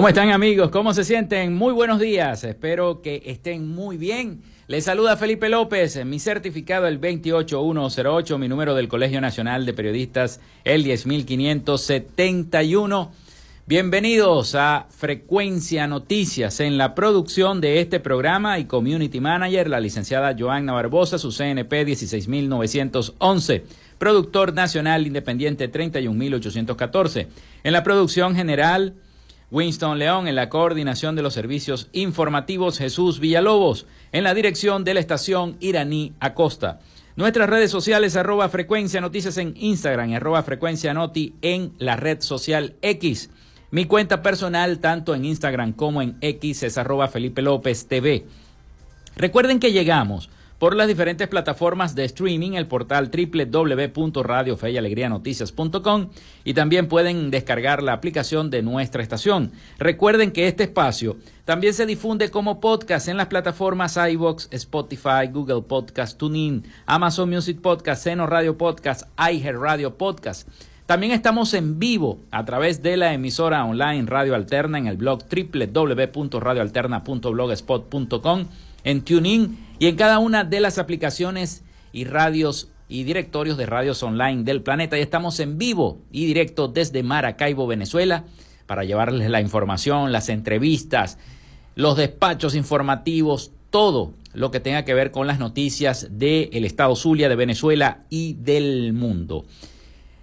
¿Cómo están amigos? ¿Cómo se sienten? Muy buenos días. Espero que estén muy bien. Les saluda Felipe López, mi certificado el 28108, mi número del Colegio Nacional de Periodistas el 10571. Bienvenidos a Frecuencia Noticias en la producción de este programa y Community Manager, la licenciada Joanna Barbosa, su CNP 16911, productor nacional independiente 31814. En la producción general, Winston León en la coordinación de los servicios informativos, Jesús Villalobos en la dirección de la estación iraní Acosta. Nuestras redes sociales, arroba frecuencia noticias en Instagram, arroba frecuencia noti en la red social X. Mi cuenta personal, tanto en Instagram como en X, es arroba Felipe López TV. Recuerden que llegamos por las diferentes plataformas de streaming, el portal www.radiofeyalegrianoticias.com y también pueden descargar la aplicación de nuestra estación. Recuerden que este espacio también se difunde como podcast en las plataformas iVoox, Spotify, Google Podcast, TuneIn, Amazon Music Podcast, Seno Radio Podcast, iHeart Radio Podcast. También estamos en vivo a través de la emisora online Radio Alterna en el blog www.radioalterna.blogspot.com, en TuneIn y en cada una de las aplicaciones y radios y directorios de radios online del planeta. Y estamos en vivo y directo desde Maracaibo, Venezuela, para llevarles la información, las entrevistas, los despachos informativos, todo lo que tenga que ver con las noticias del Estado Zulia, de Venezuela y del mundo.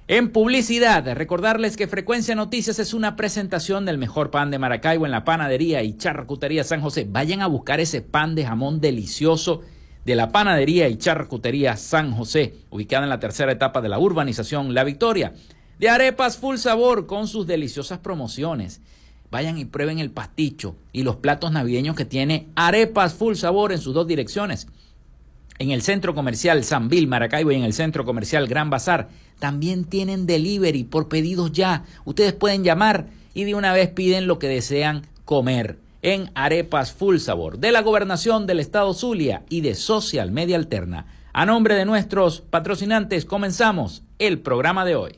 En publicidad, recordarles que Frecuencia Noticias es una presentación del mejor pan de Maracaibo en la panadería y charcutería San José. Vayan a buscar ese pan de jamón delicioso de la panadería y charcutería San José, ubicada en la tercera etapa de la urbanización La Victoria. De arepas full sabor con sus deliciosas promociones. Vayan y prueben el pasticho y los platos navideños que tiene Arepas Full Sabor en sus dos direcciones en el centro comercial San Bill, Maracaibo y en el centro comercial Gran Bazar. También tienen delivery por pedidos ya. Ustedes pueden llamar y de una vez piden lo que desean comer en Arepas Full Sabor de la Gobernación del Estado Zulia y de Social Media Alterna. A nombre de nuestros patrocinantes comenzamos el programa de hoy.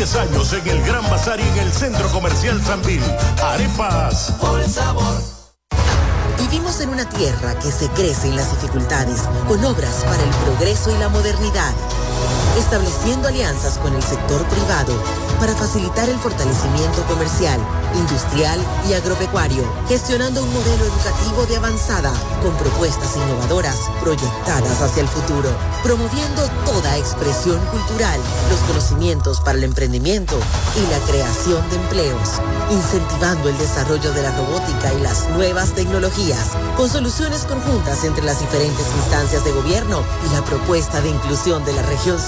10 años en el Gran Bazar y en el Centro Comercial Sambil. Arepas. Por sabor. Vivimos en una tierra que se crece en las dificultades, con obras para el progreso y la modernidad estableciendo alianzas con el sector privado para facilitar el fortalecimiento comercial, industrial y agropecuario, gestionando un modelo educativo de avanzada con propuestas innovadoras proyectadas hacia el futuro, promoviendo toda expresión cultural, los conocimientos para el emprendimiento y la creación de empleos, incentivando el desarrollo de la robótica y las nuevas tecnologías, con soluciones conjuntas entre las diferentes instancias de gobierno y la propuesta de inclusión de la región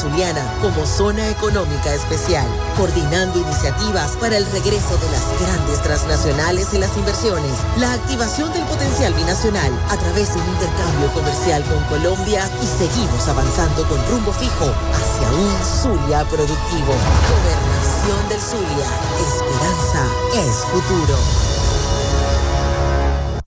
Como zona económica especial, coordinando iniciativas para el regreso de las grandes transnacionales y las inversiones, la activación del potencial binacional a través de un intercambio comercial con Colombia y seguimos avanzando con rumbo fijo hacia un Zulia productivo. Gobernación del Zulia. Esperanza es futuro.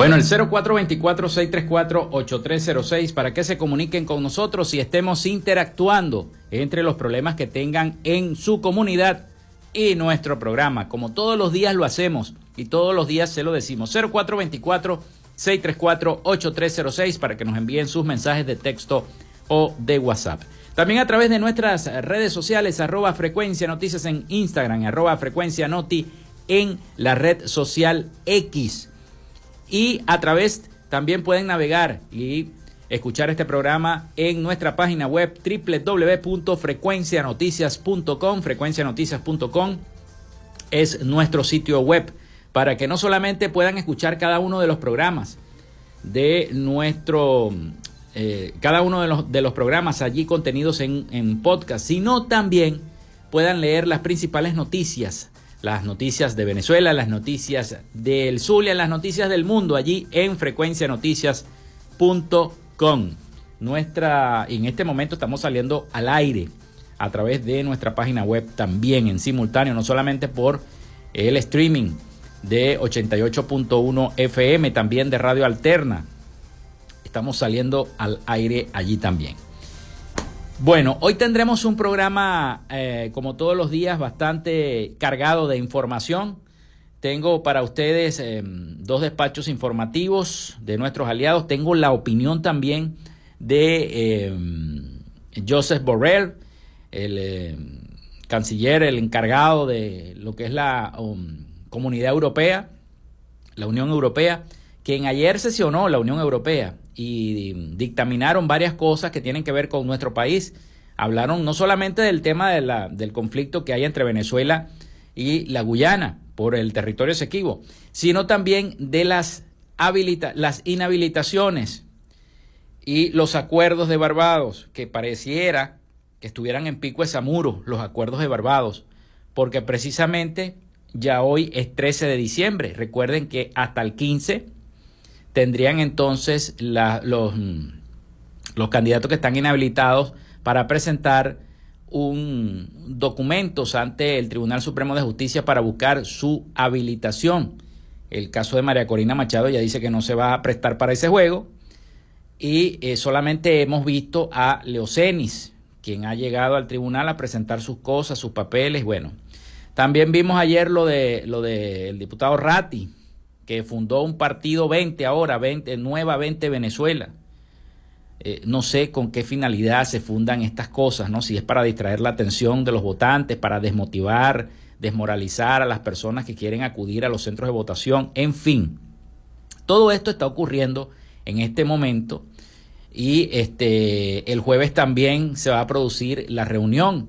Bueno, el 0424-634-8306 para que se comuniquen con nosotros y estemos interactuando entre los problemas que tengan en su comunidad y nuestro programa. Como todos los días lo hacemos y todos los días se lo decimos. 0424-634-8306 para que nos envíen sus mensajes de texto o de WhatsApp. También a través de nuestras redes sociales, arroba frecuencia noticias en Instagram, arroba frecuencia noti en la red social X y a través también pueden navegar y escuchar este programa en nuestra página web www.frecuencianoticias.com. Frecuencianoticias.com es nuestro sitio web para que no solamente puedan escuchar cada uno de los programas de nuestro, eh, cada uno de los, de los, programas allí contenidos en, en podcast, sino también puedan leer las principales noticias las noticias de Venezuela, las noticias del Zulia, las noticias del mundo allí en frecuencianoticias.com. Nuestra, en este momento estamos saliendo al aire a través de nuestra página web también en simultáneo, no solamente por el streaming de 88.1 FM, también de Radio Alterna. Estamos saliendo al aire allí también. Bueno, hoy tendremos un programa, eh, como todos los días, bastante cargado de información. Tengo para ustedes em, dos despachos informativos de nuestros aliados. Tengo la opinión también de em, Joseph Borrell, el em, canciller, el encargado de lo que es la um, comunidad europea, la Unión Europea, quien ayer sesionó la Unión Europea y dictaminaron varias cosas que tienen que ver con nuestro país. Hablaron no solamente del tema del conflicto que hay entre Venezuela y la Guyana por el territorio sequivo, sino también de las, las inhabilitaciones y los acuerdos de Barbados, que pareciera que estuvieran en pico de Samuro, los acuerdos de Barbados, porque precisamente ya hoy es 13 de diciembre. Recuerden que hasta el 15 tendrían entonces los, los candidatos que están inhabilitados para presentar un documentos ante el Tribunal Supremo de Justicia para buscar su habilitación. El caso de María Corina Machado ya dice que no se va a prestar para ese juego y eh, solamente hemos visto a Leocenis, quien ha llegado al tribunal a presentar sus cosas, sus papeles, bueno. También vimos ayer lo de lo del diputado Ratti, que fundó un partido 20 ahora, 20, Nueva 20 Venezuela. Eh, no sé con qué finalidad se fundan estas cosas, ¿no? Si es para distraer la atención de los votantes, para desmotivar, desmoralizar a las personas que quieren acudir a los centros de votación, en fin. Todo esto está ocurriendo en este momento y este el jueves también se va a producir la reunión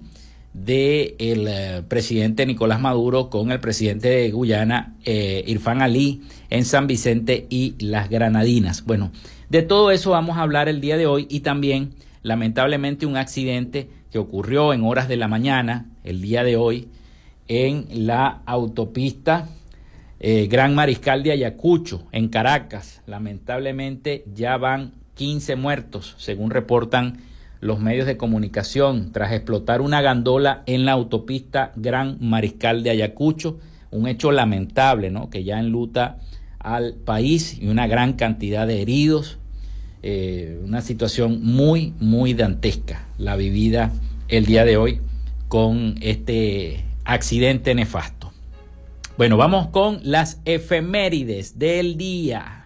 del eh, presidente Nicolás Maduro con el presidente de Guyana, eh, Irfan Ali, en San Vicente y las Granadinas. Bueno, de todo eso vamos a hablar el día de hoy y también, lamentablemente, un accidente que ocurrió en horas de la mañana, el día de hoy, en la autopista eh, Gran Mariscal de Ayacucho, en Caracas. Lamentablemente ya van 15 muertos, según reportan los medios de comunicación, tras explotar una gandola en la autopista Gran Mariscal de Ayacucho. Un hecho lamentable, ¿no? Que ya enluta al país y una gran cantidad de heridos. Eh, una situación muy, muy dantesca la vivida el día de hoy con este accidente nefasto. Bueno, vamos con las efemérides del día.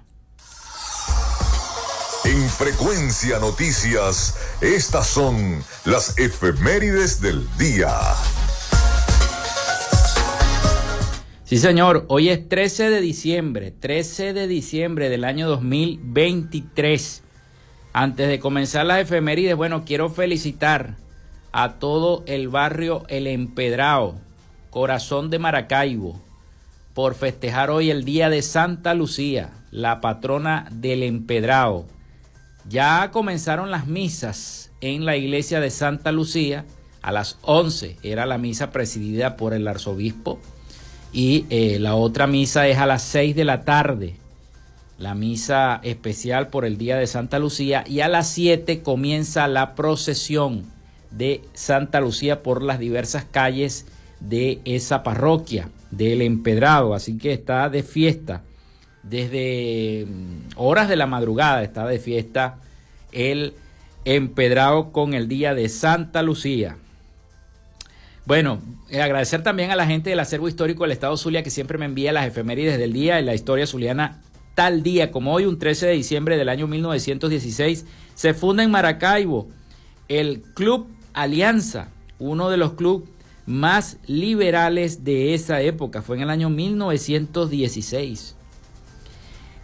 En Frecuencia Noticias, estas son las efemérides del día. Sí, señor, hoy es 13 de diciembre, 13 de diciembre del año 2023. Antes de comenzar las efemérides, bueno, quiero felicitar a todo el barrio El Empedrado, corazón de Maracaibo, por festejar hoy el día de Santa Lucía, la patrona del empedrado. Ya comenzaron las misas en la iglesia de Santa Lucía. A las 11 era la misa presidida por el arzobispo y eh, la otra misa es a las 6 de la tarde. La misa especial por el día de Santa Lucía y a las 7 comienza la procesión de Santa Lucía por las diversas calles de esa parroquia del empedrado, así que está de fiesta desde mm, horas de la madrugada, está de fiesta el empedrado con el día de Santa Lucía. Bueno, eh, agradecer también a la gente del acervo histórico del Estado Zulia que siempre me envía las efemérides del día en la historia zuliana tal día como hoy, un 13 de diciembre del año 1916, se funda en Maracaibo el Club Alianza, uno de los clubes más liberales de esa época. Fue en el año 1916.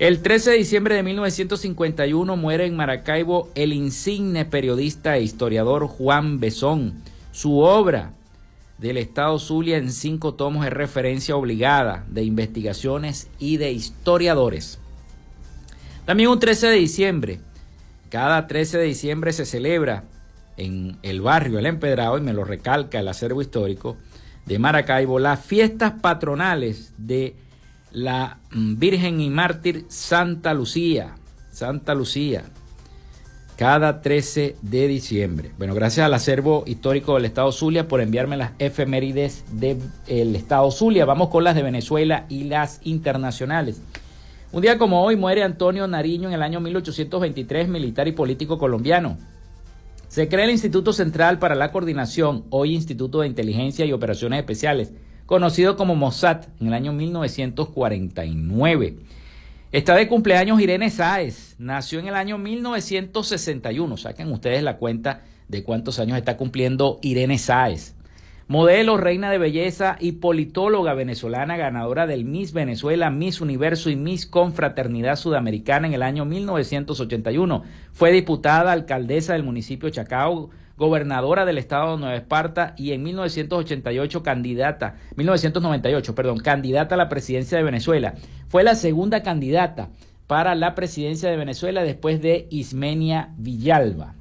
El 13 de diciembre de 1951 muere en Maracaibo el insigne periodista e historiador Juan Besón. Su obra del Estado Zulia en cinco tomos es referencia obligada de investigaciones y de historiadores. También un 13 de diciembre. Cada 13 de diciembre se celebra en el barrio El Empedrado, y me lo recalca el acervo histórico de Maracaibo, las fiestas patronales de la Virgen y Mártir Santa Lucía. Santa Lucía, cada 13 de diciembre. Bueno, gracias al acervo histórico del Estado Zulia por enviarme las efemérides del Estado Zulia. Vamos con las de Venezuela y las internacionales. Un día como hoy muere Antonio Nariño en el año 1823, militar y político colombiano. Se crea el Instituto Central para la Coordinación, hoy Instituto de Inteligencia y Operaciones Especiales, conocido como Mossad, en el año 1949. Está de cumpleaños Irene Sáez, nació en el año 1961. Saquen ustedes la cuenta de cuántos años está cumpliendo Irene Sáez. Modelo, reina de belleza y politóloga venezolana, ganadora del Miss Venezuela, Miss Universo y Miss Confraternidad Sudamericana en el año 1981. Fue diputada, alcaldesa del municipio Chacao, gobernadora del estado de Nueva Esparta y en 1988 candidata, 1998, perdón, candidata a la presidencia de Venezuela. Fue la segunda candidata para la presidencia de Venezuela después de Ismenia Villalba.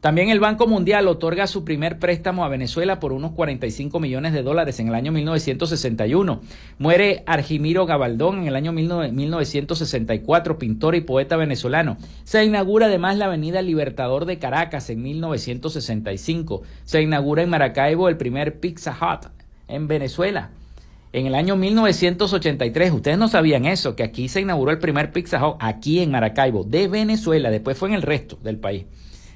También el Banco Mundial otorga su primer préstamo a Venezuela por unos 45 millones de dólares en el año 1961. Muere Argimiro Gabaldón en el año 1964, pintor y poeta venezolano. Se inaugura además la Avenida Libertador de Caracas en 1965. Se inaugura en Maracaibo el primer Pizza Hut en Venezuela. En el año 1983, ustedes no sabían eso, que aquí se inauguró el primer Pizza Hut, aquí en Maracaibo, de Venezuela, después fue en el resto del país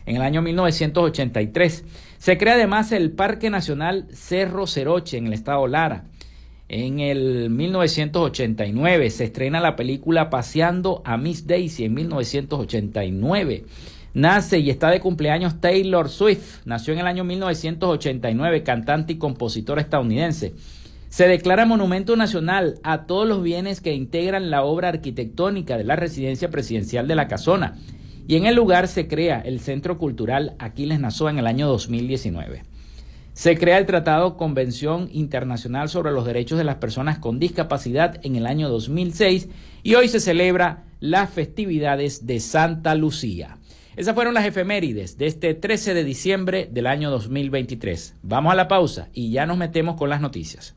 en el año 1983. Se crea además el Parque Nacional Cerro Ceroche en el estado Lara. En el 1989 se estrena la película Paseando a Miss Daisy en 1989. Nace y está de cumpleaños Taylor Swift. Nació en el año 1989, cantante y compositor estadounidense. Se declara monumento nacional a todos los bienes que integran la obra arquitectónica de la residencia presidencial de la Casona y en el lugar se crea el Centro Cultural Aquiles Nazoa en el año 2019. Se crea el Tratado Convención Internacional sobre los Derechos de las Personas con Discapacidad en el año 2006 y hoy se celebra las festividades de Santa Lucía. Esas fueron las efemérides de este 13 de diciembre del año 2023. Vamos a la pausa y ya nos metemos con las noticias.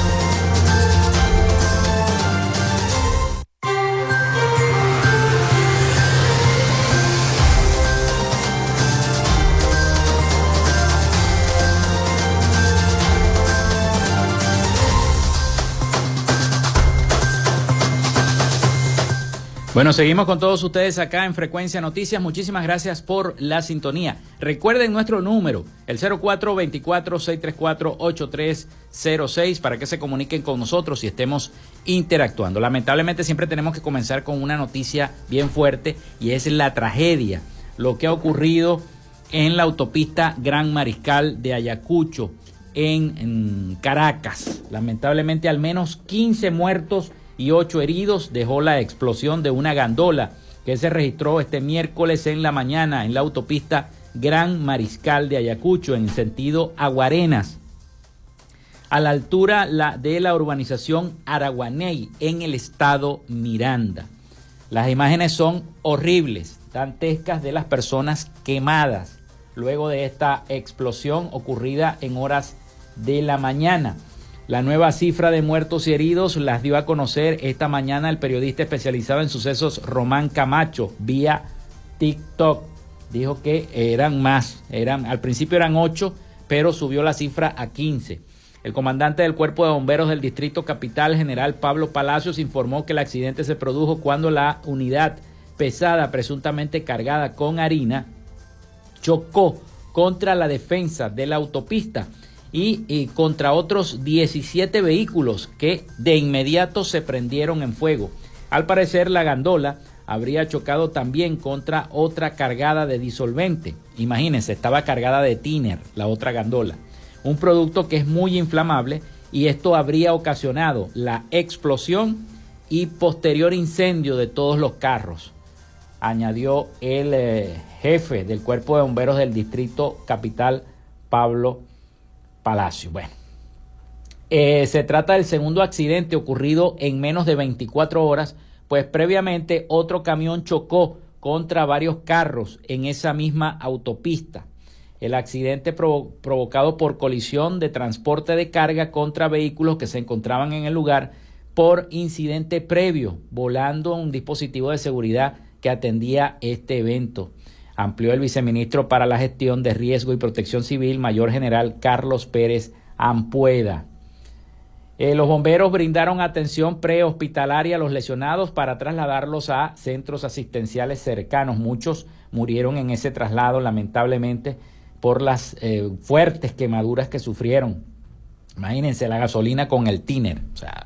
Bueno, seguimos con todos ustedes acá en Frecuencia Noticias. Muchísimas gracias por la sintonía. Recuerden nuestro número, el 0424-634-8306, para que se comuniquen con nosotros y estemos interactuando. Lamentablemente siempre tenemos que comenzar con una noticia bien fuerte y es la tragedia, lo que ha ocurrido en la autopista Gran Mariscal de Ayacucho, en, en Caracas. Lamentablemente al menos 15 muertos y ocho heridos dejó la explosión de una gandola que se registró este miércoles en la mañana en la autopista Gran Mariscal de Ayacucho en sentido Aguarenas, a la altura de la urbanización Araguaney en el estado Miranda. Las imágenes son horribles, dantescas de las personas quemadas luego de esta explosión ocurrida en horas de la mañana. La nueva cifra de muertos y heridos las dio a conocer esta mañana el periodista especializado en sucesos Román Camacho vía TikTok. Dijo que eran más, eran al principio eran ocho, pero subió la cifra a 15. El comandante del Cuerpo de Bomberos del Distrito Capital, general Pablo Palacios, informó que el accidente se produjo cuando la unidad pesada, presuntamente cargada con harina, chocó contra la defensa de la autopista y, contra otros 17 vehículos que de inmediato se prendieron en fuego. Al parecer la gandola habría chocado también contra otra cargada de disolvente. Imagínense, estaba cargada de tiner, la otra gandola. Un producto que es muy inflamable y esto habría ocasionado la explosión y posterior incendio de todos los carros, añadió el eh, jefe del cuerpo de bomberos del distrito capital, Pablo Palacio. Bueno, eh, se trata del segundo accidente ocurrido en menos de 24 horas, pues previamente otro camión chocó contra varios carros en esa misma autopista. El accidente provocado por colisión de transporte de carga contra vehículos que se encontraban en el lugar por incidente previo, volando un dispositivo de seguridad que atendía este evento amplió el viceministro para la gestión de riesgo y protección civil, mayor general Carlos Pérez Ampueda. Eh, los bomberos brindaron atención prehospitalaria a los lesionados para trasladarlos a centros asistenciales cercanos. Muchos murieron en ese traslado, lamentablemente, por las eh, fuertes quemaduras que sufrieron. Imagínense la gasolina con el tiner. O sea,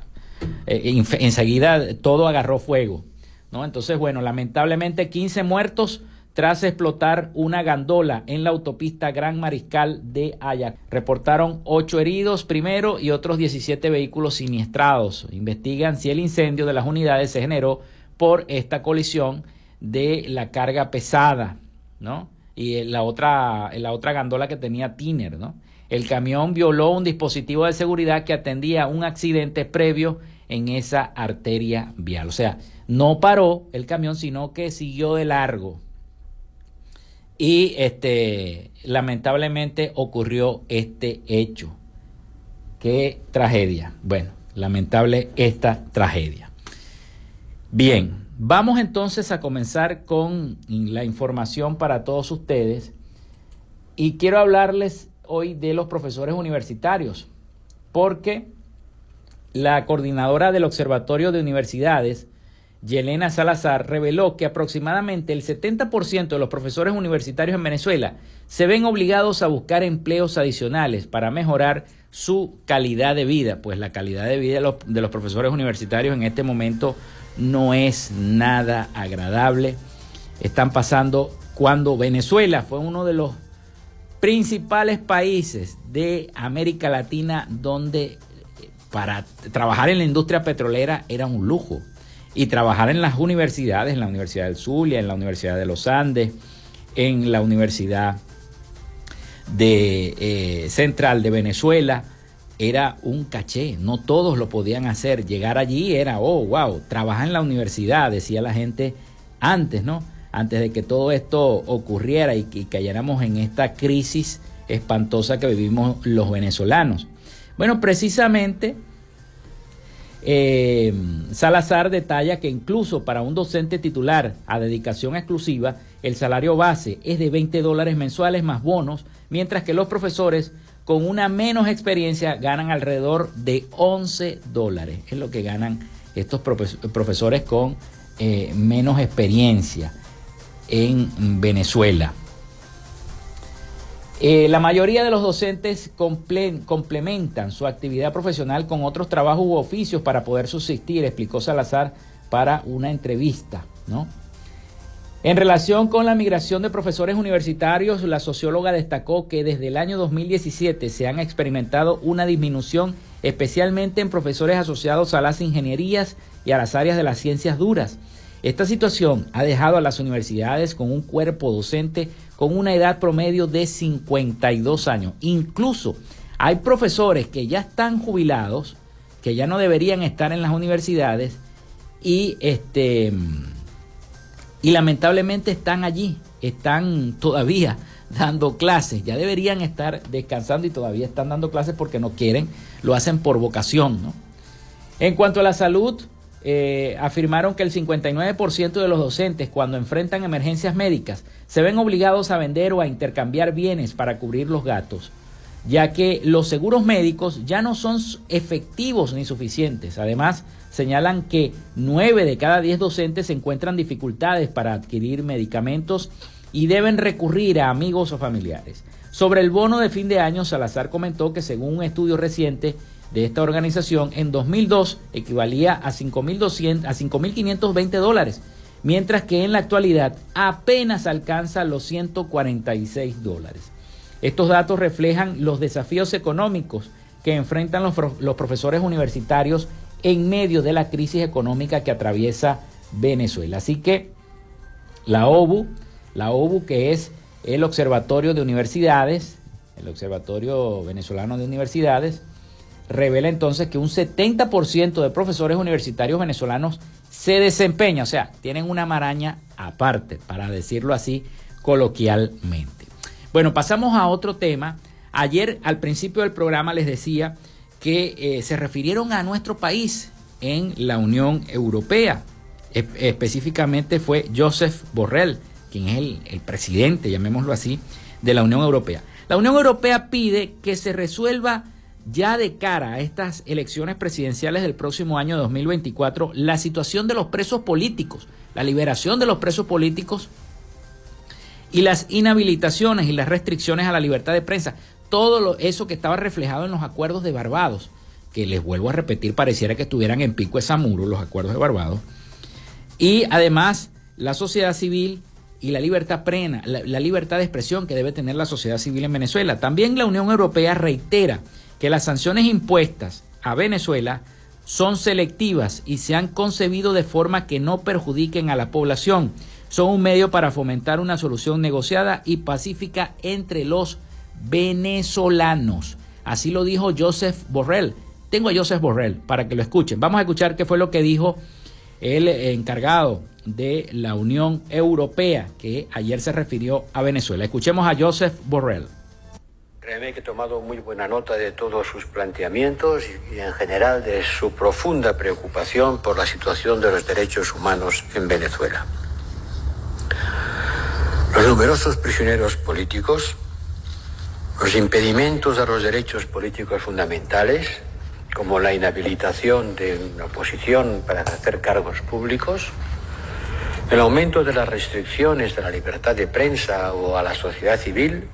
eh, enseguida todo agarró fuego. ¿no? Entonces, bueno, lamentablemente 15 muertos tras explotar una gandola en la autopista Gran Mariscal de Ayac. Reportaron ocho heridos primero y otros 17 vehículos siniestrados. Investigan si el incendio de las unidades se generó por esta colisión de la carga pesada, ¿no? Y la otra, la otra gandola que tenía Tiner, ¿no? El camión violó un dispositivo de seguridad que atendía un accidente previo en esa arteria vial. O sea, no paró el camión, sino que siguió de largo. Y este, lamentablemente ocurrió este hecho. Qué tragedia. Bueno, lamentable esta tragedia. Bien, vamos entonces a comenzar con la información para todos ustedes. Y quiero hablarles hoy de los profesores universitarios, porque la coordinadora del Observatorio de Universidades, Yelena Salazar, reveló que aproximadamente el 70% de los profesores universitarios en Venezuela se ven obligados a buscar empleos adicionales para mejorar su calidad de vida, pues la calidad de vida de los, profesores universitarios en este momento no es nada agradable. Están pasando cuando Venezuela fue uno de los principales países de América Latina donde eh, para trabajar en la industria petrolera era un lujo. Y trabajar en las universidades, en la Universidad del Zulia, en la Universidad de los Andes, en la Universidad de, eh, Central de Venezuela, era un caché. No todos lo podían hacer. Llegar allí era, oh, wow, trabajar en la universidad, decía la gente antes, ¿no? antes de que todo esto ocurriera y que cayéramos en esta crisis espantosa que vivimos los venezolanos. Bueno, precisamente eh, Salazar detalla que incluso para un docente titular a dedicación exclusiva, el salario base es de 20 dólares mensuales más bonos, mientras que los profesores con una menos experiencia ganan alrededor de 11 dólares. Es lo que ganan estos profesores con eh, menos experiencia en Venezuela. Eh, la mayoría de los docentes complementan su actividad profesional con otros trabajos u oficios para poder subsistir, explicó Salazar para una entrevista. ¿no? En relación con la migración de profesores universitarios, la socióloga destacó que desde el año 2017 se han experimentado una disminución especialmente en profesores asociados a las ingenierías y a las áreas de las ciencias duras esta situación ha dejado a las universidades con un cuerpo docente con una edad promedio de 52 años. Incluso hay profesores que ya están jubilados, que ya no deberían estar en las universidades y este y lamentablemente están allí, están todavía dando clases, ya deberían estar descansando y todavía están dando clases porque no quieren, lo hacen por vocación, ¿no? En cuanto a la salud, eh, afirmaron que el 59% de los docentes cuando enfrentan emergencias médicas se ven obligados a vender o a intercambiar bienes para cubrir los gastos, ya que los seguros médicos ya no son efectivos ni suficientes. Además, señalan que 9 de cada 10 docentes encuentran dificultades para adquirir medicamentos y deben recurrir a amigos o familiares. Sobre el bono de fin de año, Salazar comentó que según un estudio reciente, de esta organización en 2002 equivalía a 5.200 a 5.520 dólares, mientras que en la actualidad apenas alcanza los 146 dólares. Estos datos reflejan los desafíos económicos que enfrentan los, los profesores universitarios en medio de la crisis económica que atraviesa Venezuela. Así que la OBU, la OBU que es el Observatorio de Universidades, el Observatorio Venezolano de Universidades, revela entonces que un 70% de profesores universitarios venezolanos se desempeña, o sea, tienen una maraña aparte, para decirlo así coloquialmente. Bueno, pasamos a otro tema. Ayer al principio del programa les decía que eh, se refirieron a nuestro país en la Unión Europea. específicamente fue Joseph Borrell, quien es el presidente, llamémoslo así, de la Unión Europea. La Unión Europea pide que se resuelva ya de cara a estas elecciones presidenciales del próximo año 2024, la situación de los presos políticos, la liberación de los presos políticos y las inhabilitaciones y las restricciones a la libertad de prensa, todo eso que estaba reflejado en los acuerdos de Barbados, que les vuelvo a repetir, pareciera que estuvieran en pico de Samuro los acuerdos de Barbados, y además la sociedad civil y la libertad plena, la, libertad de expresión que debe tener la sociedad civil en Venezuela. También la Unión Europea reitera que las sanciones impuestas a Venezuela son selectivas y se han concebido de forma que no perjudiquen a la población. Son un medio para fomentar una solución negociada y pacífica entre los venezolanos. Así lo dijo Joseph Borrell. Tengo a Joseph Borrell para que lo escuchen. Vamos a escuchar qué fue lo que dijo el encargado de la Unión Europea que ayer se refirió a Venezuela. Escuchemos a Joseph Borrell. Créeme que he tomado muy buena nota de todos sus planteamientos y, en general de su profunda preocupación por la situación de los derechos humanos en Venezuela. Los numerosos prisioneros políticos, los impedimentos a los derechos políticos fundamentales, como la inhabilitación de una oposición para hacer cargos públicos, el aumento de las restricciones de la libertad de prensa o a la sociedad civil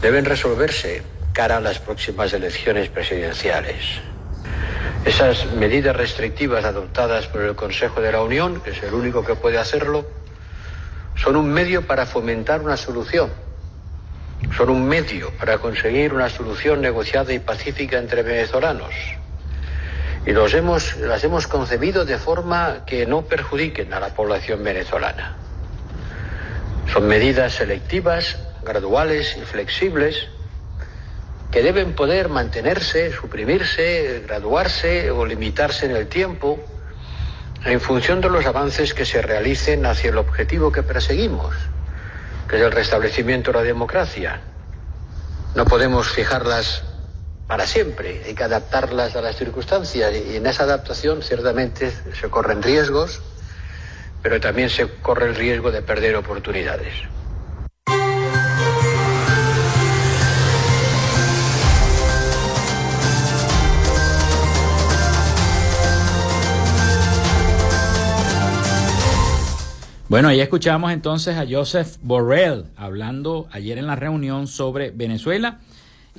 deben resolverse cara a las próximas elecciones presidenciales. Esas medidas restrictivas adoptadas por el Consejo de la Unión, que es el único que puede hacerlo, son un medio para fomentar una solución. Son un medio para conseguir una solución negociada y pacífica entre venezolanos y las hemos concebido de forma que no perjudiquen a la población venezolana. Son medidas selectivas, graduales y flexibles que deben poder mantenerse, suprimirse, graduarse o limitarse en el tiempo en función de los avances que se realicen hacia el objetivo que perseguimos, que es el restablecimiento de la democracia. No podemos fijarlas para siempre. Hay que adaptarlas a las circunstancias y en esa adaptación ciertamente se corren riesgos, pero también se corre el riesgo de perder oportunidades. Bueno, ahí escuchamos entonces a Joseph Borrell hablando ayer en la reunión sobre Venezuela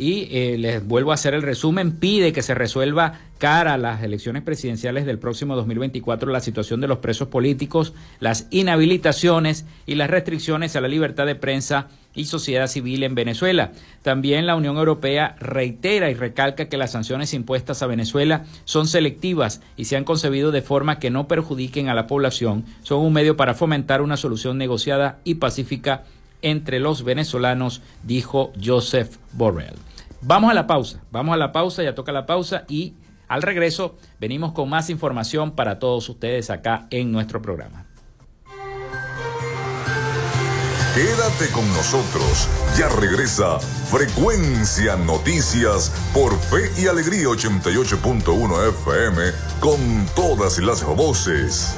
y eh, les vuelvo a hacer el resumen, pide que se resuelva cara a las elecciones presidenciales del próximo 2024 la situación de los presos políticos, las inhabilitaciones y las restricciones a la libertad de prensa y sociedad civil en Venezuela. También la Unión Europea reitera y recalca que las sanciones impuestas a Venezuela son selectivas y se han concebido de forma que no perjudiquen a la población, son un medio para fomentar una solución negociada y pacífica entre los venezolanos, dijo Joseph Borrell. Vamos a la pausa, vamos a la pausa, ya toca la pausa y al regreso venimos con más información para todos ustedes acá en nuestro programa. Quédate con nosotros, ya regresa Frecuencia Noticias por Fe y Alegría 88.1 FM con todas las voces.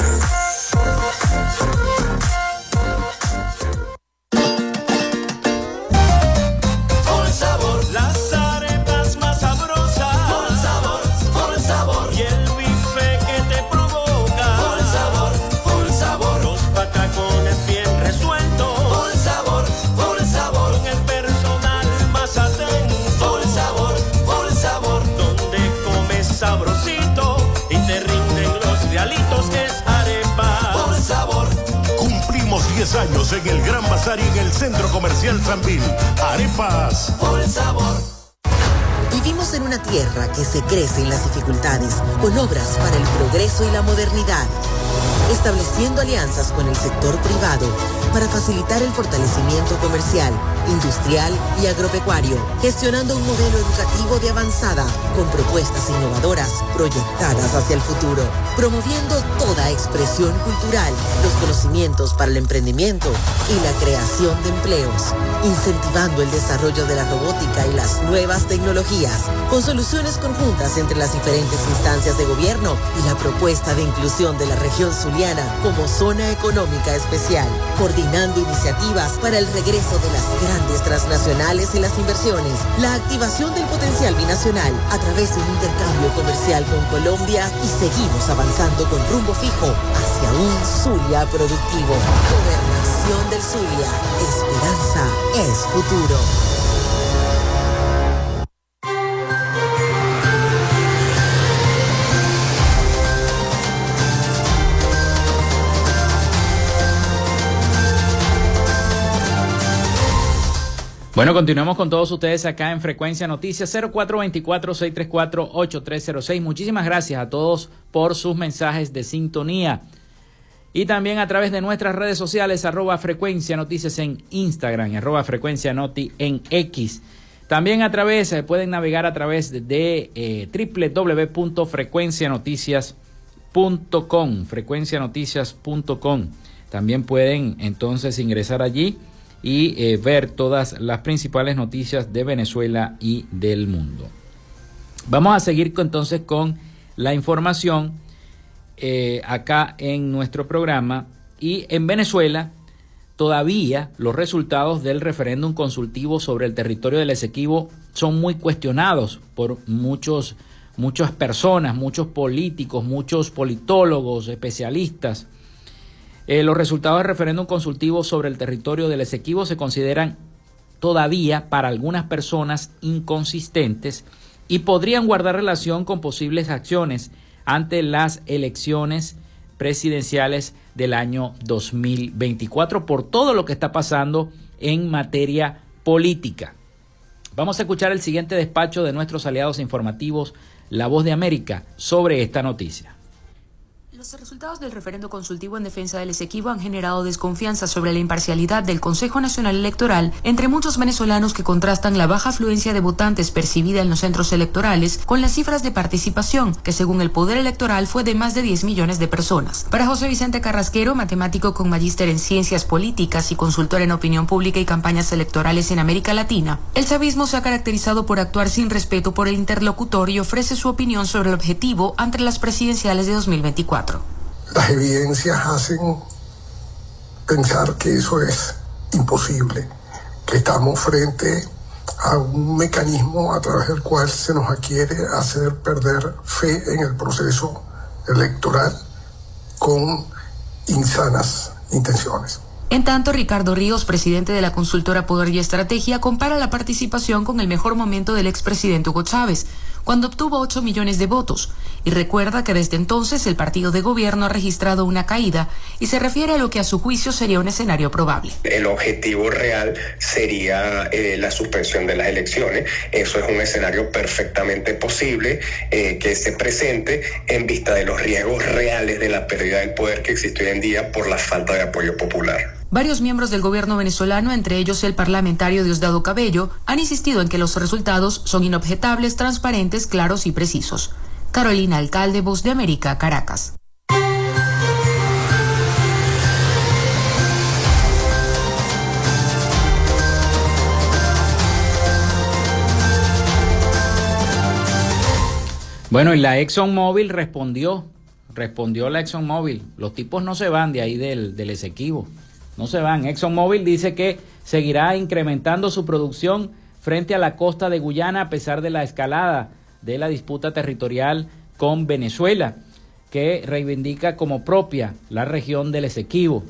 Años en el Gran Bazar y en el Centro Comercial Sanvil. Arepas. Por sabor. Vivimos en una tierra que se crece en las dificultades, con obras para el progreso y la modernidad, estableciendo alianzas con el sector privado para facilitar el fortalecimiento comercial, industrial y agropecuario, gestionando un modelo educativo de avanzada con propuestas innovadoras proyectadas hacia el futuro, promoviendo toda expresión cultural, los conocimientos para el emprendimiento y la creación de empleos, incentivando el desarrollo de la robótica y las nuevas tecnologías, con soluciones conjuntas entre las diferentes instancias de gobierno y la propuesta de inclusión de la región zuliana como zona económica especial, coordinando iniciativas para el regreso de las grandes transnacionales y las inversiones, la activación del potencial binacional a través de un intercambio comercial con Colombia y seguimos avanzando con rumbo fijo hacia un Zulia productivo. Gobernación del Zulia. Esperanza es futuro. Bueno, continuamos con todos ustedes acá en Frecuencia Noticias 0424-634-8306. Muchísimas gracias a todos por sus mensajes de sintonía. Y también a través de nuestras redes sociales, arroba Frecuencia Noticias en Instagram arroba Frecuencia Noti en X. También a través, eh, pueden navegar a través de eh, www.frecuencianoticias.com, frecuencianoticias.com. También pueden entonces ingresar allí y eh, ver todas las principales noticias de Venezuela y del mundo. Vamos a seguir entonces con la información eh, acá en nuestro programa y en Venezuela todavía los resultados del referéndum consultivo sobre el territorio del Esequibo son muy cuestionados por muchos muchas personas, muchos políticos, muchos politólogos, especialistas eh, los resultados del referéndum consultivo sobre el territorio del Esequibo se consideran todavía para algunas personas inconsistentes y podrían guardar relación con posibles acciones ante las elecciones presidenciales del año 2024 por todo lo que está pasando en materia política. Vamos a escuchar el siguiente despacho de nuestros aliados informativos, La Voz de América, sobre esta noticia. Los resultados del referendo consultivo en defensa del Esequibo han generado desconfianza sobre la imparcialidad del Consejo Nacional Electoral entre muchos venezolanos que contrastan la baja afluencia de votantes percibida en los centros electorales con las cifras de participación, que según el Poder Electoral fue de más de 10 millones de personas. Para José Vicente Carrasquero, matemático con magíster en ciencias políticas y consultor en opinión pública y campañas electorales en América Latina, el chavismo se ha caracterizado por actuar sin respeto por el interlocutor y ofrece su opinión sobre el objetivo ante las presidenciales de 2024. Las evidencias hacen pensar que eso es imposible, que estamos frente a un mecanismo a través del cual se nos quiere hacer perder fe en el proceso electoral con insanas intenciones. En tanto, Ricardo Ríos, presidente de la consultora Poder y Estrategia, compara la participación con el mejor momento del expresidente Hugo Chávez, cuando obtuvo 8 millones de votos, y recuerda que desde entonces el partido de gobierno ha registrado una caída y se refiere a lo que a su juicio sería un escenario probable. El objetivo real sería eh, la suspensión de las elecciones. Eso es un escenario perfectamente posible eh, que se presente en vista de los riesgos reales de la pérdida del poder que existe hoy en día por la falta de apoyo popular. Varios miembros del gobierno venezolano, entre ellos el parlamentario Diosdado Cabello, han insistido en que los resultados son inobjetables, transparentes, claros y precisos. Carolina Alcalde, Voz de América, Caracas. Bueno, y la ExxonMobil respondió, respondió la ExxonMobil. Los tipos no se van de ahí del, del Esequibo no se van. ExxonMobil dice que seguirá incrementando su producción frente a la costa de Guyana a pesar de la escalada de la disputa territorial con Venezuela, que reivindica como propia la región del Esequibo.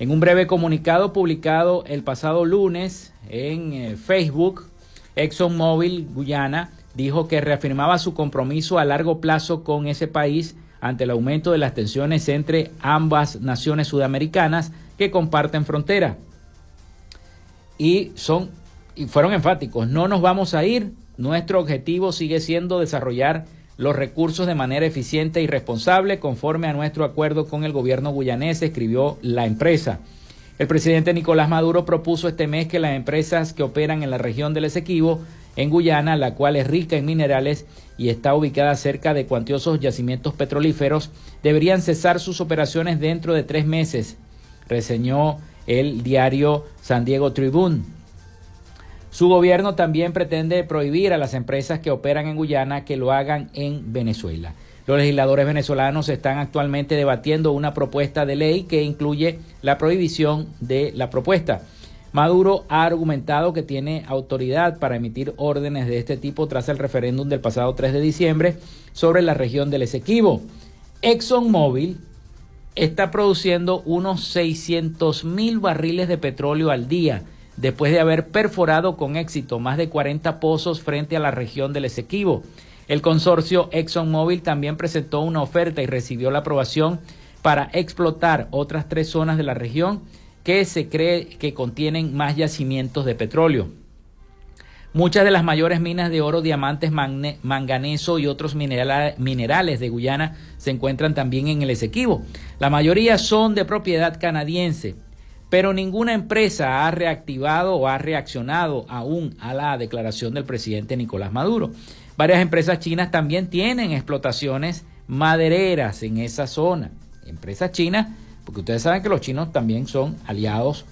En un breve comunicado publicado el pasado lunes en eh, Facebook, ExxonMobil Guyana dijo que reafirmaba su compromiso a largo plazo con ese país ante el aumento de las tensiones entre ambas naciones sudamericanas que comparten frontera. Y son y fueron enfáticos, no nos vamos a ir nuestro objetivo sigue siendo desarrollar los recursos de manera eficiente y responsable conforme a nuestro acuerdo con el gobierno guyanés, escribió la empresa. El presidente Nicolás Maduro propuso este mes que las empresas que operan en la región del Esequibo, en Guyana, la cual es rica en minerales y está ubicada cerca de cuantiosos yacimientos petrolíferos, deberían cesar sus operaciones dentro de tres meses, reseñó el diario San Diego Tribune. Su gobierno también pretende prohibir a las empresas que operan en Guyana que lo hagan en Venezuela. Los legisladores venezolanos están actualmente debatiendo una propuesta de ley que incluye la prohibición de la propuesta. Maduro ha argumentado que tiene autoridad para emitir órdenes de este tipo tras el referéndum del pasado 3 de diciembre sobre la región del Esequibo. ExxonMobil está produciendo unos 600 mil barriles de petróleo al día después de haber perforado con éxito más de 40 pozos frente a la región del Esequibo. El consorcio ExxonMobil también presentó una oferta y recibió la aprobación para explotar otras tres zonas de la región que se cree que contienen más yacimientos de petróleo. Muchas de las mayores minas de oro, diamantes, manganeso y otros minerales de Guyana se encuentran también en el Esequibo. La mayoría son de propiedad canadiense pero ninguna empresa ha reactivado o ha reaccionado aún a la declaración del presidente Nicolás Maduro. Varias empresas chinas también tienen explotaciones madereras en esa zona. Empresas chinas, porque ustedes saben que los chinos también son aliados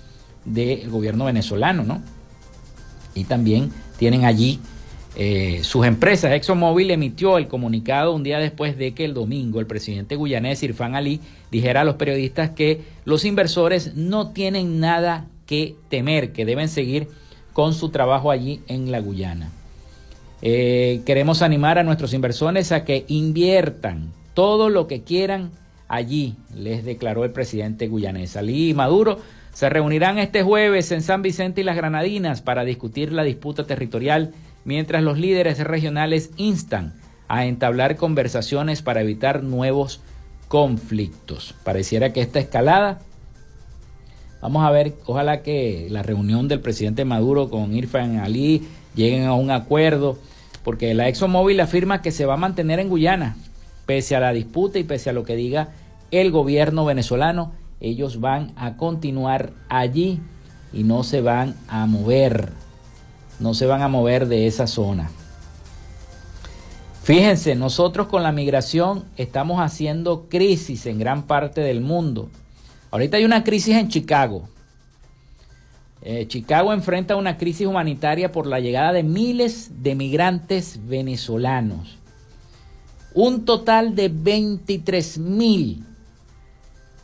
del gobierno venezolano, ¿no? Y también tienen allí eh, sus empresas. ExxonMobil emitió el comunicado un día después de que el domingo el presidente guyanés Irfan Ali dijera a los periodistas que los inversores no tienen nada que temer, que deben seguir con su trabajo allí en la Guyana. Eh, queremos animar a nuestros inversores a que inviertan todo lo que quieran allí, les declaró el presidente guyanés. Ali Maduro se reunirán este jueves en San Vicente y las Granadinas para discutir la disputa territorial mientras los líderes regionales instan a entablar conversaciones para evitar nuevos conflictos. Pareciera que esta escalada, vamos a ver, ojalá que la reunión del presidente Maduro con Irfan Ali lleguen a un acuerdo, porque la ExxonMobil afirma que se va a mantener en Guyana, pese a la disputa y pese a lo que diga el gobierno venezolano, ellos van a continuar allí y no se van a mover no se van a mover de esa zona. Fíjense, nosotros con la migración estamos haciendo crisis en gran parte del mundo. Ahorita hay una crisis en Chicago. Eh, Chicago enfrenta una crisis humanitaria por la llegada de miles de migrantes venezolanos. Un total de 23 mil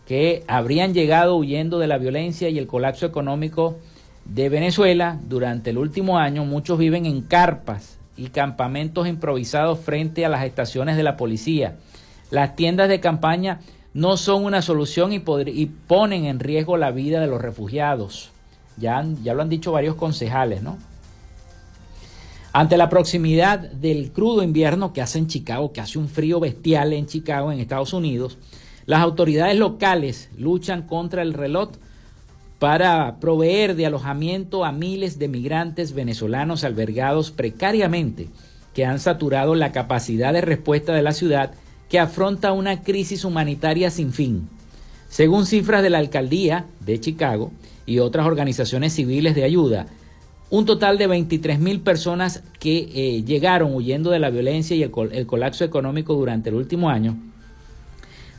que habrían llegado huyendo de la violencia y el colapso económico de Venezuela, durante el último año muchos viven en carpas y campamentos improvisados frente a las estaciones de la policía. Las tiendas de campaña no son una solución y, ponen en riesgo la vida de los refugiados. Ya, ya lo han dicho varios concejales, ¿no? Ante la proximidad del crudo invierno que hace en Chicago, que hace un frío bestial en Chicago, en Estados Unidos, las autoridades locales luchan contra el reloj para proveer de alojamiento a miles de migrantes venezolanos albergados precariamente que han saturado la capacidad de respuesta de la ciudad que afronta una crisis humanitaria sin fin. Según cifras de la alcaldía de Chicago y otras organizaciones civiles de ayuda, un total de 23 mil personas que eh, llegaron huyendo de la violencia y el colapso económico durante el último año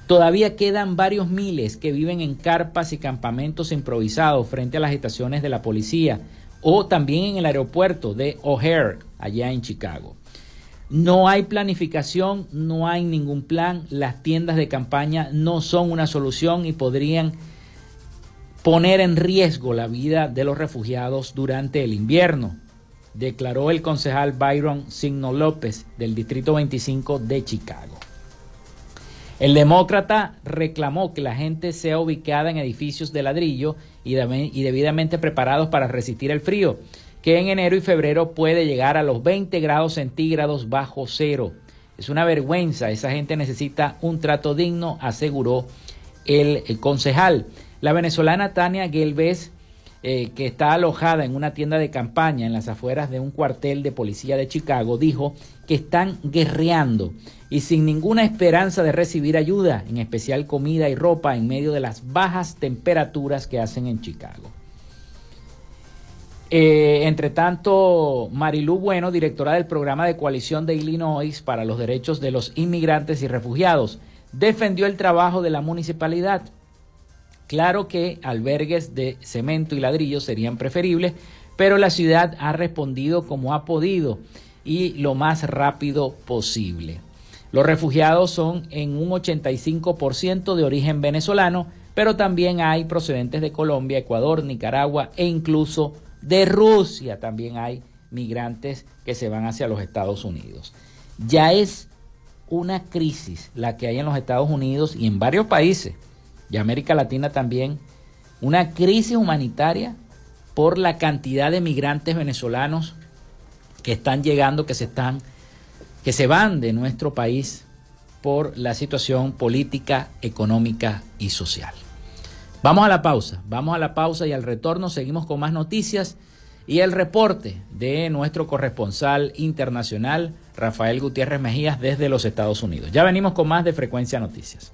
Todavía quedan varios miles que viven en carpas y campamentos improvisados frente a las estaciones de la policía o también en el aeropuerto de O'Hare, allá en Chicago. No hay planificación, no hay ningún plan, las tiendas de campaña no son una solución y podrían poner en riesgo la vida de los refugiados durante el invierno, declaró el concejal Byron Signo López del Distrito 25 de Chicago. El demócrata reclamó que la gente sea ubicada en edificios de ladrillo y, debidamente preparados para resistir el frío, que en enero y febrero puede llegar a los 20 grados centígrados bajo cero. Es una vergüenza, esa gente necesita un trato digno, aseguró el, concejal. La venezolana Tania Gelbez eh, que está alojada en una tienda de campaña en las afueras de un cuartel de policía de Chicago, dijo que están guerreando y sin ninguna esperanza de recibir ayuda, en especial comida y ropa, en medio de las bajas temperaturas que hacen en Chicago. Eh, entre tanto, Marilú Bueno, directora del programa de coalición de Illinois para los derechos de los inmigrantes y refugiados, defendió el trabajo de la municipalidad. Claro que albergues de cemento y ladrillo serían preferibles, pero la ciudad ha respondido como ha podido y lo más rápido posible. Los refugiados son en un 85% de origen venezolano, pero también hay procedentes de Colombia, Ecuador, Nicaragua e incluso de Rusia. También hay migrantes que se van hacia los Estados Unidos. Ya es una crisis la que hay en los Estados Unidos y en varios países, y América Latina también, una crisis humanitaria por la cantidad de migrantes venezolanos que están llegando, que se están que se van de nuestro país por la situación política, económica y social. Vamos a la pausa, vamos a la pausa y al retorno seguimos con más noticias y el reporte de nuestro corresponsal internacional, Rafael Gutiérrez Mejías, desde los Estados Unidos. Ya venimos con más de Frecuencia Noticias.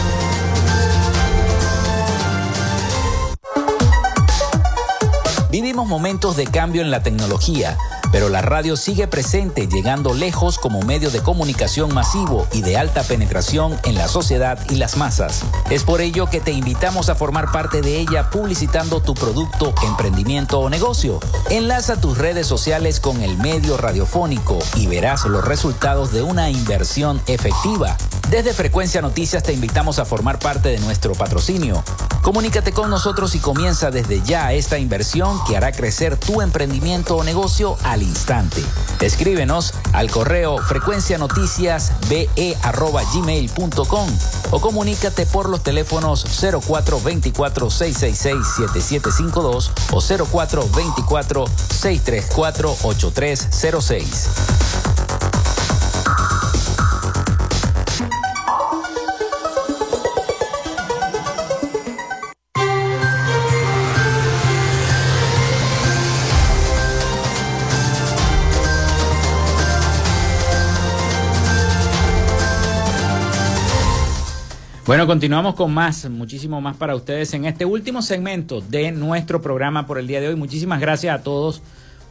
Vivimos momentos de cambio en la tecnología, pero la radio sigue presente, llegando lejos como medio de comunicación masivo y de alta penetración en la sociedad y las masas. Es por ello que te invitamos a formar parte de ella publicitando tu producto, emprendimiento o negocio. Enlaza tus redes sociales con el medio radiofónico y verás los resultados de una inversión efectiva. Desde Frecuencia Noticias te invitamos a formar parte de nuestro patrocinio. Comunícate con nosotros y comienza desde ya esta inversión que hará crecer tu emprendimiento o negocio al instante. Escríbenos al correo frecuencianoticiasbe.gmail.com o comunícate por los teléfonos 0424-666-7752 o 0424-634-8306. Bueno, continuamos con más, muchísimo más para ustedes en este último segmento de nuestro programa por el día de hoy. Muchísimas gracias a todos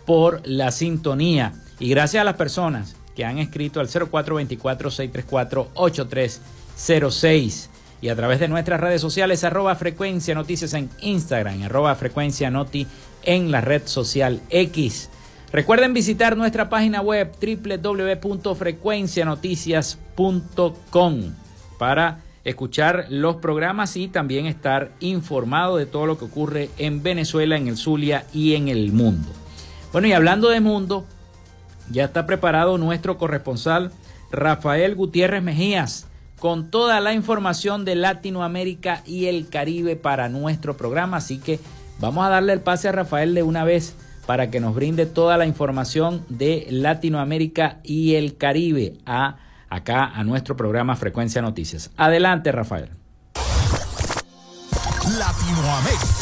por la sintonía y gracias a las personas que han escrito al 0424-634-8306 y a través de nuestras redes sociales arroba frecuencia noticias en Instagram, arroba frecuencia noti en la red social X. Recuerden visitar nuestra página web www.frecuencianoticias.com para escuchar los programas y también estar informado de todo lo que ocurre en Venezuela, en el Zulia y en el mundo. Bueno, y hablando de mundo, ya está preparado nuestro corresponsal Rafael Gutiérrez Mejías con toda la información de Latinoamérica y el Caribe para nuestro programa. Así que vamos a darle el pase a Rafael de una vez para que nos brinde toda la información de Latinoamérica y el Caribe a acá a nuestro programa Frecuencia Noticias. Adelante, Rafael. Latinoamérica.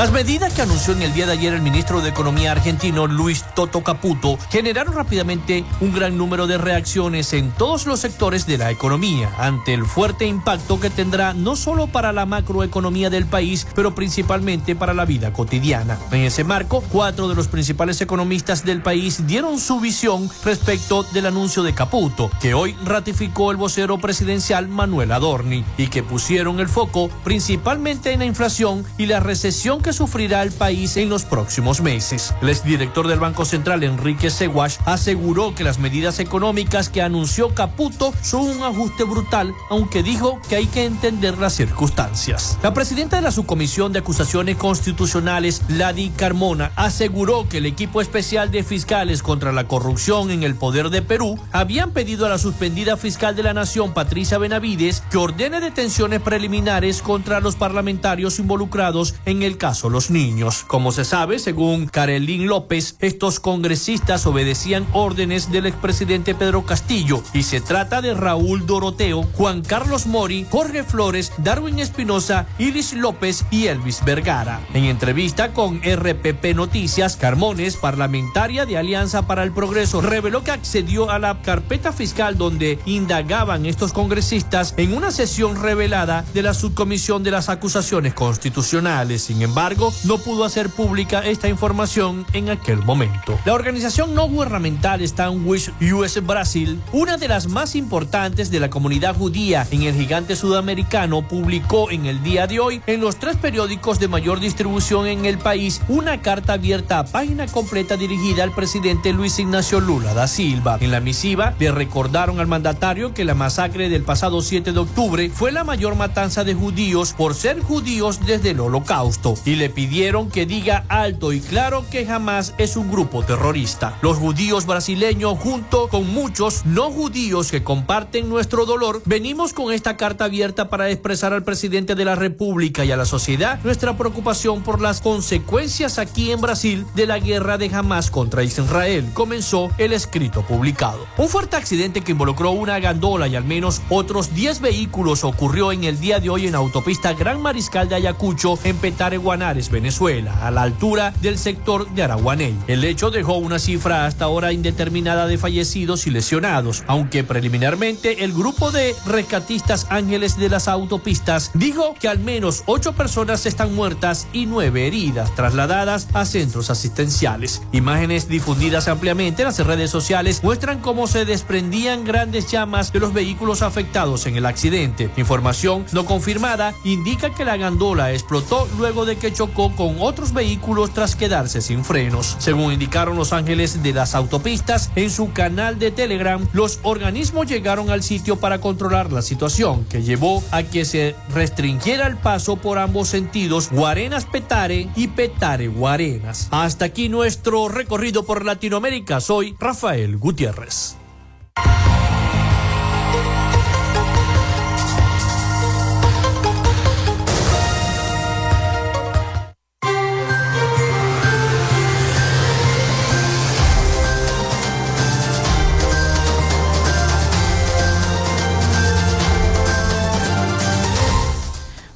Las medidas que anunció en el día de ayer el ministro de Economía argentino Luis Toto Caputo generaron rápidamente un gran número de reacciones en todos los sectores de la economía ante el fuerte impacto que tendrá no solo para la macroeconomía del país, pero principalmente para la vida cotidiana. En ese marco, cuatro de los principales economistas del país dieron su visión respecto del anuncio de Caputo, que hoy ratificó el vocero presidencial Manuel Adorni y que pusieron el foco principalmente en la inflación y la recesión que sufrirá el país en los próximos meses. El exdirector del Banco Central, Enrique Seguash, aseguró que las medidas económicas que anunció Caputo son un ajuste brutal, aunque dijo que hay que entender las circunstancias. La presidenta de la Subcomisión de Acusaciones Constitucionales, Ladi Carmona, aseguró que el equipo especial de fiscales contra la corrupción en el poder de Perú habían pedido a la suspendida fiscal de la Nación, Patricia Benavides, que ordene detenciones preliminares contra los parlamentarios involucrados en el caso Los Niños. Como se sabe, según Karelín López, estos congresistas obedecían órdenes del expresidente Pedro Castillo y se trata de Raúl Doroteo, Juan Carlos Mori, Jorge Flores, Darwin Espinosa, Iris López y Elvis Vergara. En entrevista con RPP Noticias, Carmones, parlamentaria de Alianza para el Progreso, reveló que accedió a la carpeta fiscal donde indagaban estos congresistas en una sesión revelada de la subcomisión de las acusaciones constitucionales. Sin embargo, no pudo hacer pública esta información en aquel momento. La organización no gubernamental Stanwich US Brasil, una de las más importantes de la comunidad judía en el gigante sudamericano, publicó en el día de hoy en los tres periódicos de mayor distribución en el país una carta abierta a página completa dirigida al presidente Luis Ignacio Lula da Silva. En la misiva le recordaron al mandatario que la masacre del pasado 7 de octubre fue la mayor matanza de judíos por ser judíos desde el holocausto y le pidieron que diga alto y claro que jamás es un grupo terrorista. Los judíos brasileños junto con muchos no judíos que comparten nuestro dolor, venimos con esta carta abierta para expresar al presidente de la República y a la sociedad nuestra preocupación por las consecuencias aquí en Brasil de la guerra de Hamas contra Israel, comenzó el escrito publicado. Un fuerte accidente que involucró una gandola y al menos otros 10 vehículos ocurrió en el día de hoy en autopista Gran Mariscal de Ayacucho en Petare, Guanares, Venezuela, a la altura del sector de Araguaney. El hecho dejó una cifra hasta ahora indeterminada de fallecidos y lesionados, aunque preliminarmente el grupo de rescatistas Ángeles de las Autopistas dijo que al menos ocho personas están muertas y nueve heridas, trasladadas a centros asistenciales. Imágenes difundidas ampliamente en las redes sociales muestran cómo se desprendían grandes llamas de los vehículos afectados en el accidente. Información no confirmada indica que la gandola explotó luego de que chocó con otros vehículos tras quedarse sin frenos. Según indicaron los ángeles de las autopistas en su canal de Telegram, los organismos llegaron al sitio para controlar la situación, que llevó a que se restringiera el paso por ambos sentidos, Guarenas Petare y Petare Guarenas. Hasta aquí nuestro recorrido por Latinoamérica. Soy Rafael Gutiérrez.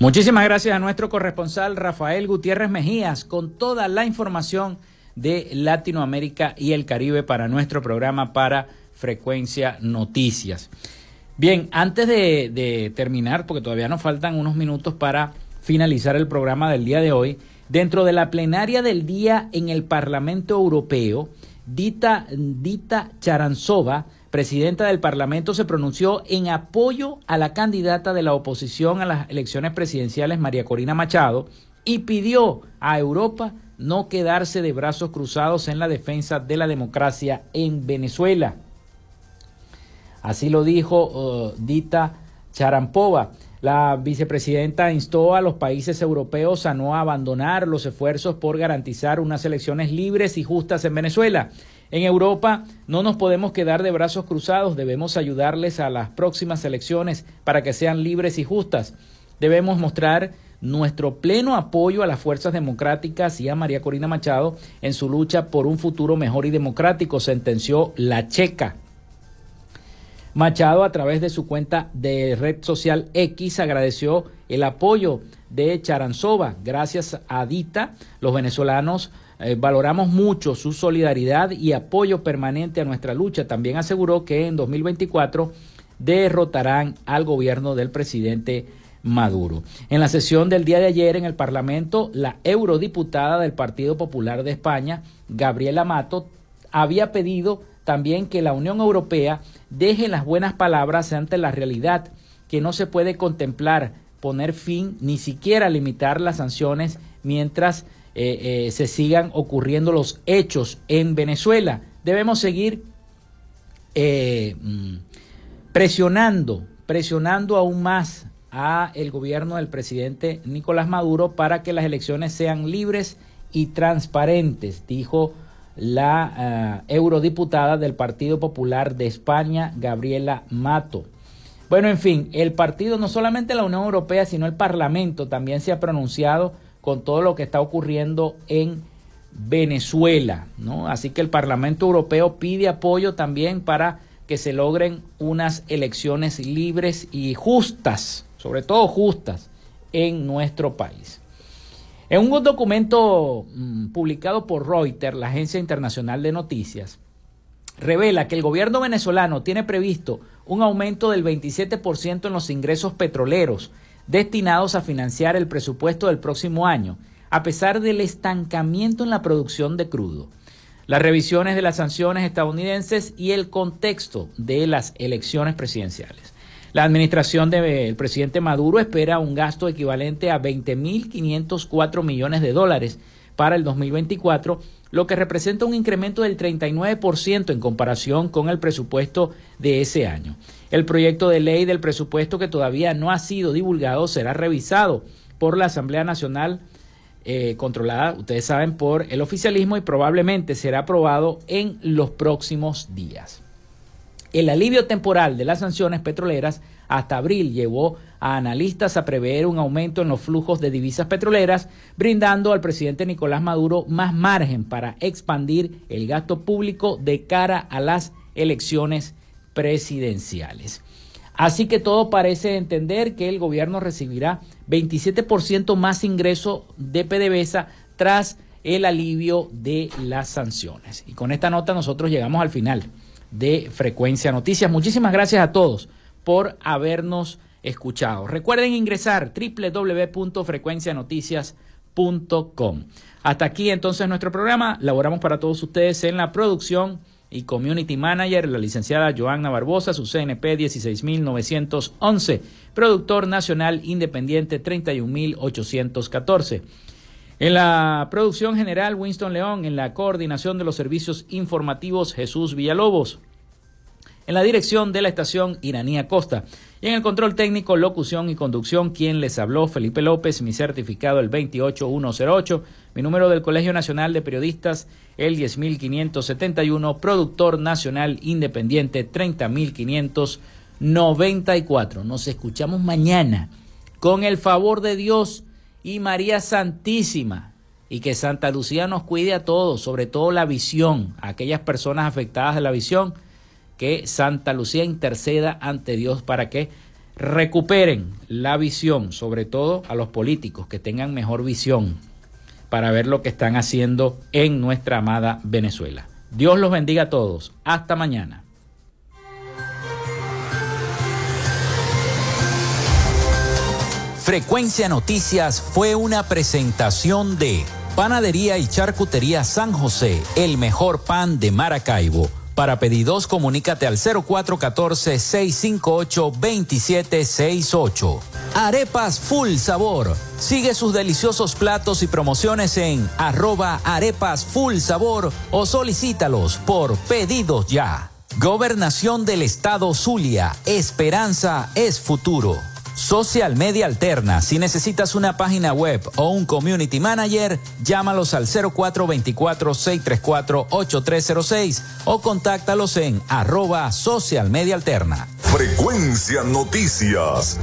Muchísimas gracias a nuestro corresponsal Rafael Gutiérrez Mejías con toda la información de Latinoamérica y el Caribe para nuestro programa para Frecuencia Noticias. Bien, antes de, terminar, porque todavía nos faltan unos minutos para finalizar el programa del día de hoy, dentro de la plenaria del día en el Parlamento Europeo, Dita, Dita Charanzova, presidenta del Parlamento, se pronunció en apoyo a la candidata de la oposición a las elecciones presidenciales, María Corina Machado, y pidió a Europa no quedarse de brazos cruzados en la defensa de la democracia en Venezuela. Así lo dijo uh, Dita Charampova. La vicepresidenta instó a los países europeos a no abandonar los esfuerzos por garantizar unas elecciones libres y justas en Venezuela. En Europa no nos podemos quedar de brazos cruzados, debemos ayudarles a las próximas elecciones para que sean libres y justas. Debemos mostrar nuestro pleno apoyo a las fuerzas democráticas y a María Corina Machado en su lucha por un futuro mejor y democrático, sentenció la checa. Machado, a través de su cuenta de red social X, agradeció el apoyo de Charanzova. Gracias a Dita, los venezolanos eh, valoramos mucho su solidaridad y apoyo permanente a nuestra lucha. También aseguró que en 2024 derrotarán al gobierno del presidente Maduro. En la sesión del día de ayer en el Parlamento, la eurodiputada del Partido Popular de España, Gabriela Mato, había pedido también que la Unión Europea deje las buenas palabras ante la realidad, que no se puede contemplar poner fin ni siquiera limitar las sanciones mientras eh, eh, se sigan ocurriendo los hechos en Venezuela. Debemos seguir eh, mm, presionando, presionando aún más a el gobierno del presidente Nicolás Maduro para que las elecciones sean libres y transparentes, dijo la eurodiputada del Partido Popular de España, Gabriela Mato. Bueno, en fin, el partido, no solamente la Unión Europea, sino el Parlamento también se ha pronunciado con todo lo que está ocurriendo en Venezuela, ¿no? Así que el Parlamento Europeo pide apoyo también para que se logren unas elecciones libres y justas, sobre todo justas, en nuestro país. En un documento mm, publicado por Reuters, la agencia internacional de noticias, revela que el gobierno venezolano tiene previsto un aumento del 27% en los ingresos petroleros destinados a financiar el presupuesto del próximo año, a pesar del estancamiento en la producción de crudo. Las revisiones de las sanciones estadounidenses y el contexto de las elecciones presidenciales. La administración del presidente Maduro espera un gasto equivalente a 20.504 millones de dólares para el 2024, lo que representa un incremento del 39% en comparación con el presupuesto de ese año. El proyecto de ley del presupuesto que todavía no ha sido divulgado será revisado por la Asamblea Nacional eh, controlada, ustedes saben, por el oficialismo y probablemente será aprobado en los próximos días. El alivio temporal de las sanciones petroleras hasta abril llevó a analistas a prever un aumento en los flujos de divisas petroleras, brindando al presidente Nicolás Maduro más margen para expandir el gasto público de cara a las elecciones presidenciales. Así que todo parece entender que el gobierno recibirá 27% más ingreso de PDVSA tras el alivio de las sanciones. Y con esta nota nosotros llegamos al final de Frecuencia Noticias. Muchísimas gracias a todos por habernos escuchado. Recuerden ingresar www.frecuencianoticias.com. Hasta aquí entonces nuestro programa. Laboramos para todos ustedes en la producción y Community Manager, la licenciada Joanna Barbosa, su CNP 16911, productor nacional independiente 31814. En la producción general, Winston León, en la coordinación de los servicios informativos, Jesús Villalobos. En la dirección de la estación, Iranía Costa. Y en el control técnico, locución y conducción, quien les habló, Felipe López, mi certificado el 28108, mi número del Colegio Nacional de Periodistas el 10571, productor nacional independiente 30594. Nos escuchamos mañana con el favor de Dios y María Santísima. Y que Santa Lucía nos cuide a todos, sobre todo la visión, a aquellas personas afectadas de la visión que Santa Lucía interceda ante Dios para que recuperen la visión, sobre todo a los políticos que tengan mejor visión para ver lo que están haciendo en nuestra amada Venezuela. Dios los bendiga a todos. Hasta mañana. Frecuencia Noticias fue una presentación de Panadería y Charcutería San José, el mejor pan de Maracaibo para pedidos, comunícate al 0414-658-2768. Arepas Full Sabor. Sigue sus deliciosos platos y promociones en arroba arepas full sabor o solicítalos por pedidos ya. Gobernación del Estado Zulia. Esperanza es futuro. Social Media Alterna. Si necesitas una página web o un community manager, llámalos al 0424-634-8306 o contáctalos en arroba Social Media Alterna. Frecuencia Noticias.